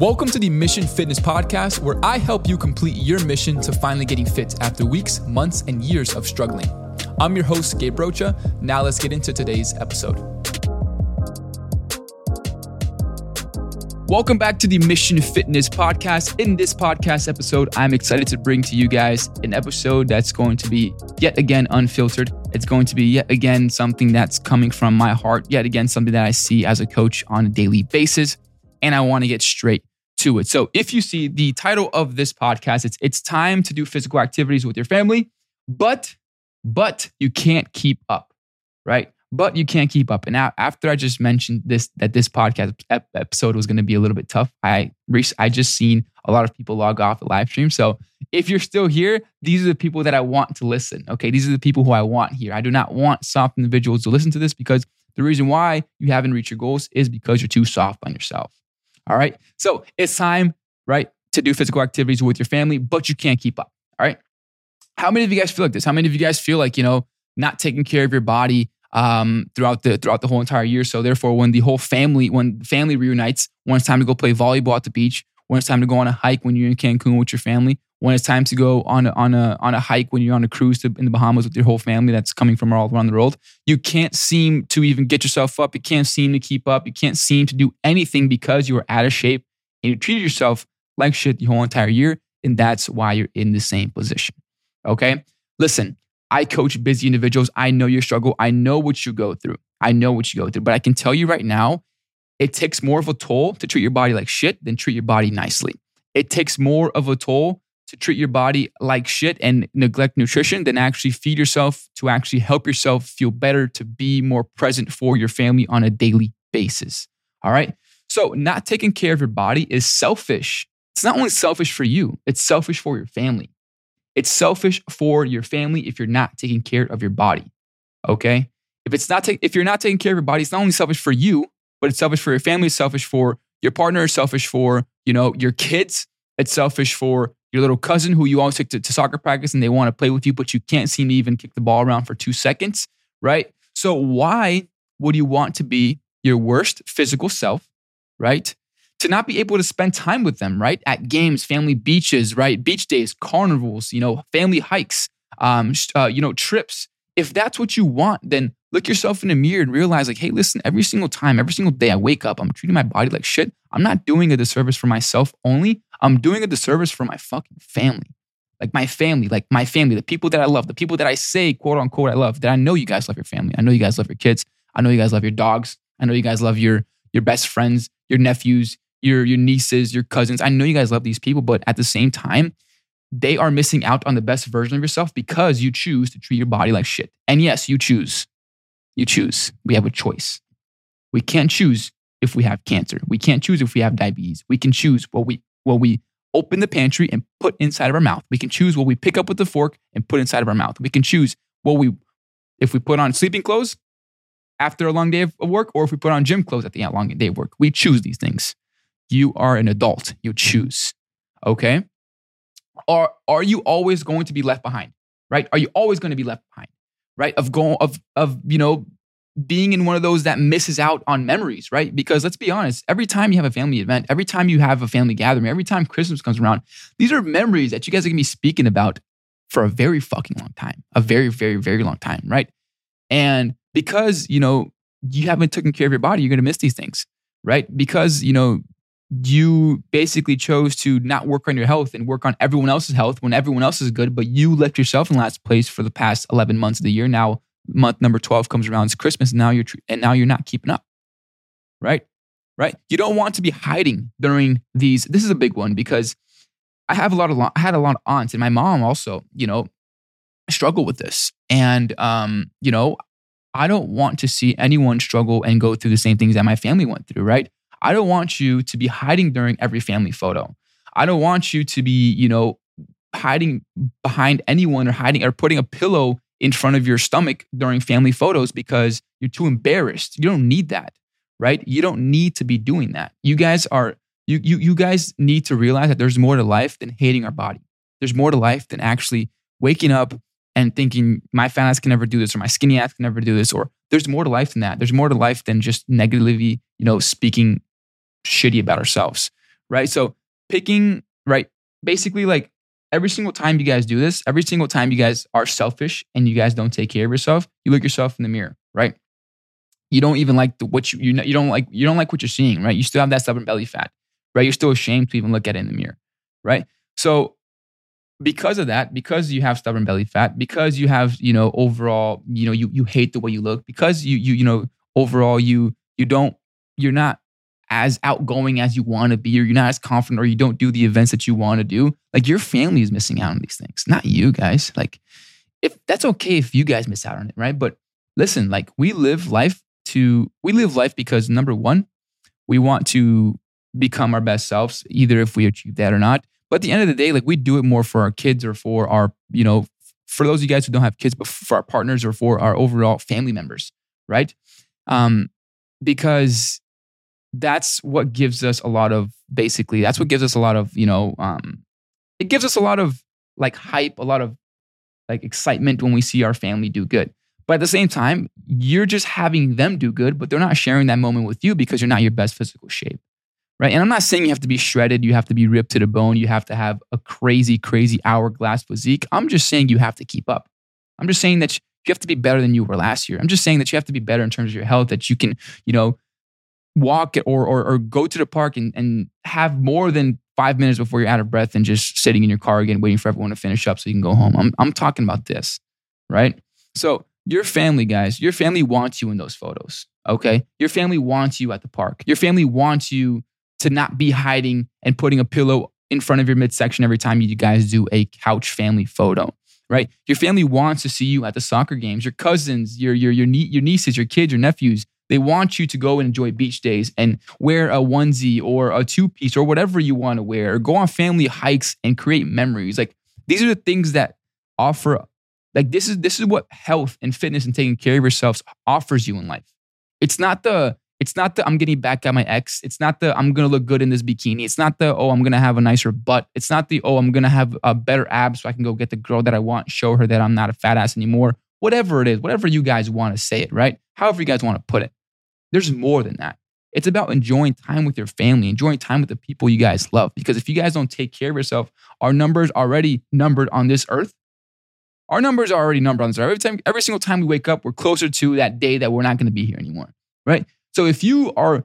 Welcome to the Mission Fitness Podcast, where I help you complete your mission to finally getting fit after weeks, months, and years of struggling. I'm your host, Gabe Rocha. Now let's get into today's episode. Welcome back to the Mission Fitness Podcast. In this podcast episode, I'm excited to bring to you guys an episode that's going to be yet again unfiltered. It's going to be yet again something that's coming from my heart, yet again something that I see as a coach on a daily basis. And I want to get straight to it. So if you see the title of this podcast, it's it's time to do physical activities with your family, but but you can't keep up, right? But you can't keep up. And now after I just mentioned this that this podcast episode was going to be a little bit tough, I I just seen a lot of people log off the live stream. So if you're still here, these are the people that I want to listen. Okay, these are the people who I want here. I do not want soft individuals to listen to this because the reason why you haven't reached your goals is because you're too soft on yourself. All right. So it's time, right, to do physical activities with your family, but you can't keep up. All right. How many of you guys feel like this? How many of you guys feel like, you know, not taking care of your body um, throughout the throughout the whole entire year? So therefore, when the whole family, when family reunites, when it's time to go play volleyball at the beach, when it's time to go on a hike when you're in Cancun with your family, when it's time to go on a, on a on a hike when you're on a cruise to, in the Bahamas with your whole family that's coming from all around the world, you can't seem to even get yourself up. You can't seem to keep up. You can't seem to do anything because you are out of shape and you treated yourself like shit the whole entire year, and that's why you're in the same position. Okay, listen. I coach busy individuals. I know your struggle. I know what you go through. I know what you go through. But I can tell you right now, it takes more of a toll to treat your body like shit than treat your body nicely. It takes more of a toll to treat your body like shit and neglect nutrition than actually feed yourself to actually help yourself feel better to be more present for your family on a daily basis. All right. So, not taking care of your body is selfish. It's not only selfish for you, it's selfish for your family. It's selfish for your family if you're not taking care of your body. Okay. If it's not, ta- if you're not taking care of your body, it's not only selfish for you, but it's selfish for your family. It's selfish for your partner. It's selfish for you know your kids. It's selfish for your little cousin who you always take to, to soccer practice and they want to play with you, but you can't seem to even kick the ball around for two seconds, right? So, why would you want to be your worst physical self, right? To not be able to spend time with them, right? At games, family beaches, right? Beach days, carnivals, you know, family hikes, um, uh, you know, trips. If that's what you want, then look yourself in the mirror and realize, like, hey, listen, every single time, every single day I wake up, I'm treating my body like shit. I'm not doing a disservice for myself only. I'm doing a disservice for my fucking family. Like my family, like my family, the people that I love, the people that I say, quote unquote, I love, that I know you guys love your family. I know you guys love your kids. I know you guys love your dogs. I know you guys love your your best friends, your nephews, your your nieces, your cousins. I know you guys love these people, but at the same time, they are missing out on the best version of yourself because you choose to treat your body like shit. And yes, you choose. You choose. We have a choice. We can't choose if we have cancer. We can't choose if we have diabetes. We can choose what we what we open the pantry and put inside of our mouth. We can choose what we pick up with the fork and put inside of our mouth. We can choose what we if we put on sleeping clothes after a long day of work or if we put on gym clothes at the end of a long day of work. We choose these things. You are an adult. You choose. Okay? Or are you always going to be left behind? Right? Are you always going to be left behind? right? Of going of of you know being in one of those that misses out on memories, right? Because let's be honest, every time you have a family event, every time you have a family gathering, every time Christmas comes around, these are memories that you guys are gonna be speaking about for a very fucking long time, a very, very, very long time, right? And because you know you haven't taken care of your body, you're gonna miss these things, right? Because you know you basically chose to not work on your health and work on everyone else's health when everyone else is good, but you left yourself in last place for the past 11 months of the year. Now, month number 12 comes around, it's Christmas, and now you're, and now you're not keeping up, right? Right? You don't want to be hiding during these. This is a big one because I have a lot of, I had a lot of aunts, and my mom also, you know, struggle with this. And, um, you know, I don't want to see anyone struggle and go through the same things that my family went through, right? I don't want you to be hiding during every family photo. I don't want you to be, you know, hiding behind anyone or hiding or putting a pillow in front of your stomach during family photos because you're too embarrassed. You don't need that, right? You don't need to be doing that. You guys are you you you guys need to realize that there's more to life than hating our body. There's more to life than actually waking up and thinking my fat ass can never do this or my skinny ass can never do this or there's more to life than that. There's more to life than just negatively, you know, speaking shitty about ourselves, right? So picking, right? Basically, like every single time you guys do this, every single time you guys are selfish and you guys don't take care of yourself, you look yourself in the mirror, right? You don't even like the, what you you, you don't like you don't like what you're seeing, right? You still have that stubborn belly fat, right? You're still ashamed to even look at it in the mirror, right? So because of that, because you have stubborn belly fat, because you have you know overall you know you you hate the way you look, because you you you know overall you you don't you're not as outgoing as you want to be, or you're not as confident, or you don't do the events that you want to do, like your family is missing out on these things, not you guys. Like, if that's okay if you guys miss out on it, right? But listen, like we live life to, we live life because number one, we want to become our best selves, either if we achieve that or not. But at the end of the day, like we do it more for our kids or for our, you know, for those of you guys who don't have kids, but for our partners or for our overall family members, right? Um, because that's what gives us a lot of basically that's what gives us a lot of you know um it gives us a lot of like hype a lot of like excitement when we see our family do good. But at the same time you're just having them do good but they're not sharing that moment with you because you're not your best physical shape right? And i'm not saying you have to be shredded you have to be ripped to the bone you have to have a crazy crazy hourglass physique. I'm just saying you have to keep up. I'm just saying that you have to be better than you were last year. I'm just saying that you have to be better in terms of your health that you can you know walk or, or, or go to the park and, and have more than five minutes before you're out of breath and just sitting in your car again, waiting for everyone to finish up so you can go home. I'm, I'm talking about this, right? So, your family, guys, your family wants you in those photos, okay? Your family wants you at the park. Your family wants you to not be hiding and putting a pillow in front of your midsection every time you guys do a couch family photo, right? Your family wants to see you at the soccer games. Your cousins, your, your, your, your nieces, your kids, your nephews, they want you to go and enjoy beach days and wear a onesie or a two piece or whatever you want to wear, or go on family hikes and create memories. Like these are the things that offer, like this is this is what health and fitness and taking care of yourselves offers you in life. It's not the it's not the I'm getting back at my ex. It's not the I'm gonna look good in this bikini. It's not the oh I'm gonna have a nicer butt. It's not the oh I'm gonna have a better abs so I can go get the girl that I want, show her that I'm not a fat ass anymore. Whatever it is, whatever you guys want to say it, right? However you guys want to put it. There's more than that. It's about enjoying time with your family, enjoying time with the people you guys love. Because if you guys don't take care of yourself, our numbers already numbered on this earth. Our numbers are already numbered on this earth. Every time, every single time we wake up, we're closer to that day that we're not going to be here anymore. Right. So if you are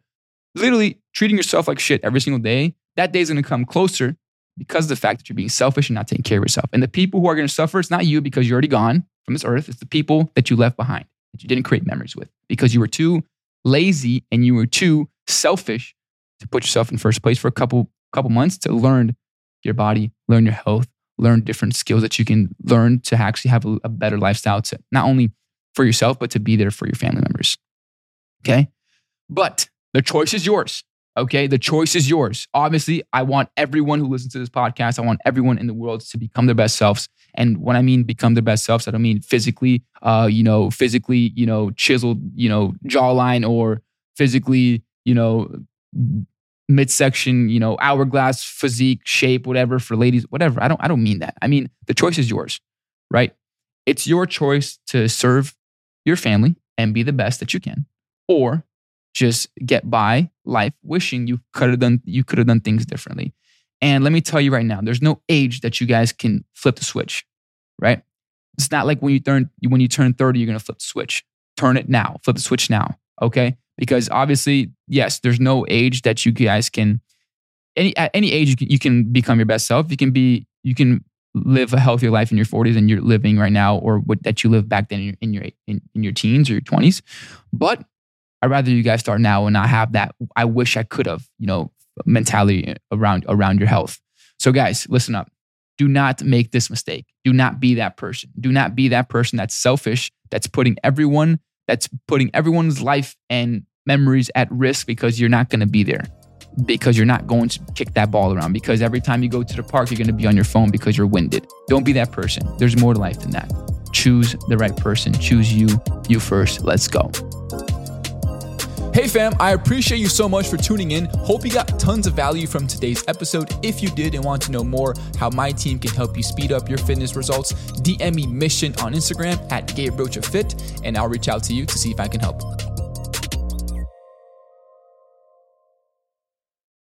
literally treating yourself like shit every single day, that day is going to come closer because of the fact that you're being selfish and not taking care of yourself. And the people who are going to suffer, it's not you because you're already gone from this earth. It's the people that you left behind that you didn't create memories with because you were too lazy and you were too selfish to put yourself in first place for a couple couple months to learn your body, learn your health, learn different skills that you can learn to actually have a, a better lifestyle to not only for yourself but to be there for your family members. Okay? But the choice is yours. Okay, the choice is yours. Obviously, I want everyone who listens to this podcast, I want everyone in the world to become their best selves. And when I mean become their best selves, I don't mean physically, uh, you know, physically, you know, chiseled, you know, jawline or physically, you know, midsection, you know, hourglass physique, shape, whatever for ladies, whatever. I don't I don't mean that. I mean the choice is yours, right? It's your choice to serve your family and be the best that you can, or just get by life wishing you could have done you could have done things differently. And let me tell you right now, there's no age that you guys can flip the switch, right? It's not like when you turn when you turn 30, you're gonna flip the switch. Turn it now, flip the switch now. Okay. Because obviously, yes, there's no age that you guys can any at any age you can, you can become your best self. You can be you can live a healthier life in your 40s than you're living right now, or what that you live back then in your in your in, in your teens or your 20s. But I'd rather you guys start now and not have that I wish I could have, you know, mentality around around your health. So guys, listen up. Do not make this mistake. Do not be that person. Do not be that person that's selfish, that's putting everyone that's putting everyone's life and memories at risk because you're not going to be there. Because you're not going to kick that ball around. Because every time you go to the park, you're going to be on your phone because you're winded. Don't be that person. There's more to life than that. Choose the right person. Choose you. You first. Let's go. Hey fam, I appreciate you so much for tuning in. Hope you got tons of value from today's episode. If you did and want to know more how my team can help you speed up your fitness results, DM me mission on Instagram at Gabe Rocha Fit, and I'll reach out to you to see if I can help.